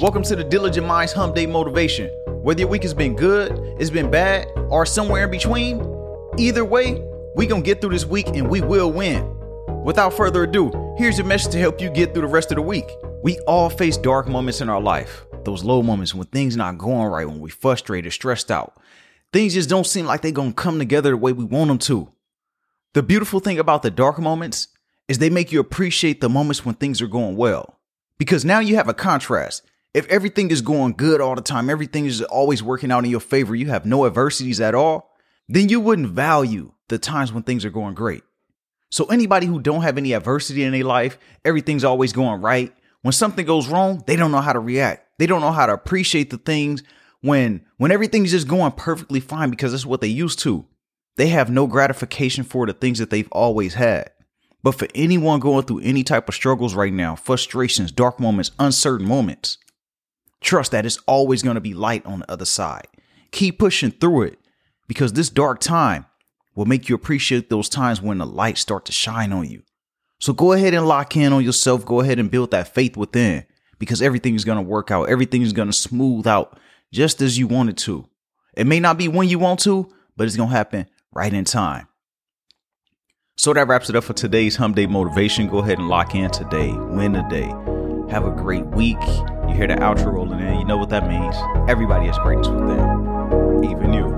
Welcome to the Diligent Minds Hump Day Motivation. Whether your week has been good, it's been bad, or somewhere in between, either way, we gonna get through this week and we will win. Without further ado, here's your message to help you get through the rest of the week. We all face dark moments in our life. Those low moments when things not going right, when we frustrated, stressed out. Things just don't seem like they gonna come together the way we want them to. The beautiful thing about the dark moments is they make you appreciate the moments when things are going well. Because now you have a contrast. If everything is going good all the time, everything is always working out in your favor, you have no adversities at all, then you wouldn't value the times when things are going great. So anybody who don't have any adversity in their life, everything's always going right, when something goes wrong, they don't know how to react. They don't know how to appreciate the things when when everything's just going perfectly fine because that's what they used to. They have no gratification for the things that they've always had. But for anyone going through any type of struggles right now, frustrations, dark moments, uncertain moments, Trust that it's always going to be light on the other side. Keep pushing through it because this dark time will make you appreciate those times when the light start to shine on you. So go ahead and lock in on yourself. Go ahead and build that faith within because everything is going to work out. Everything is going to smooth out just as you want it to. It may not be when you want to, but it's going to happen right in time. So that wraps it up for today's Hump Day Motivation. Go ahead and lock in today. Win the day. Have a great week. You hear the outro rolling in. You know what that means. Everybody has greatness within, even you.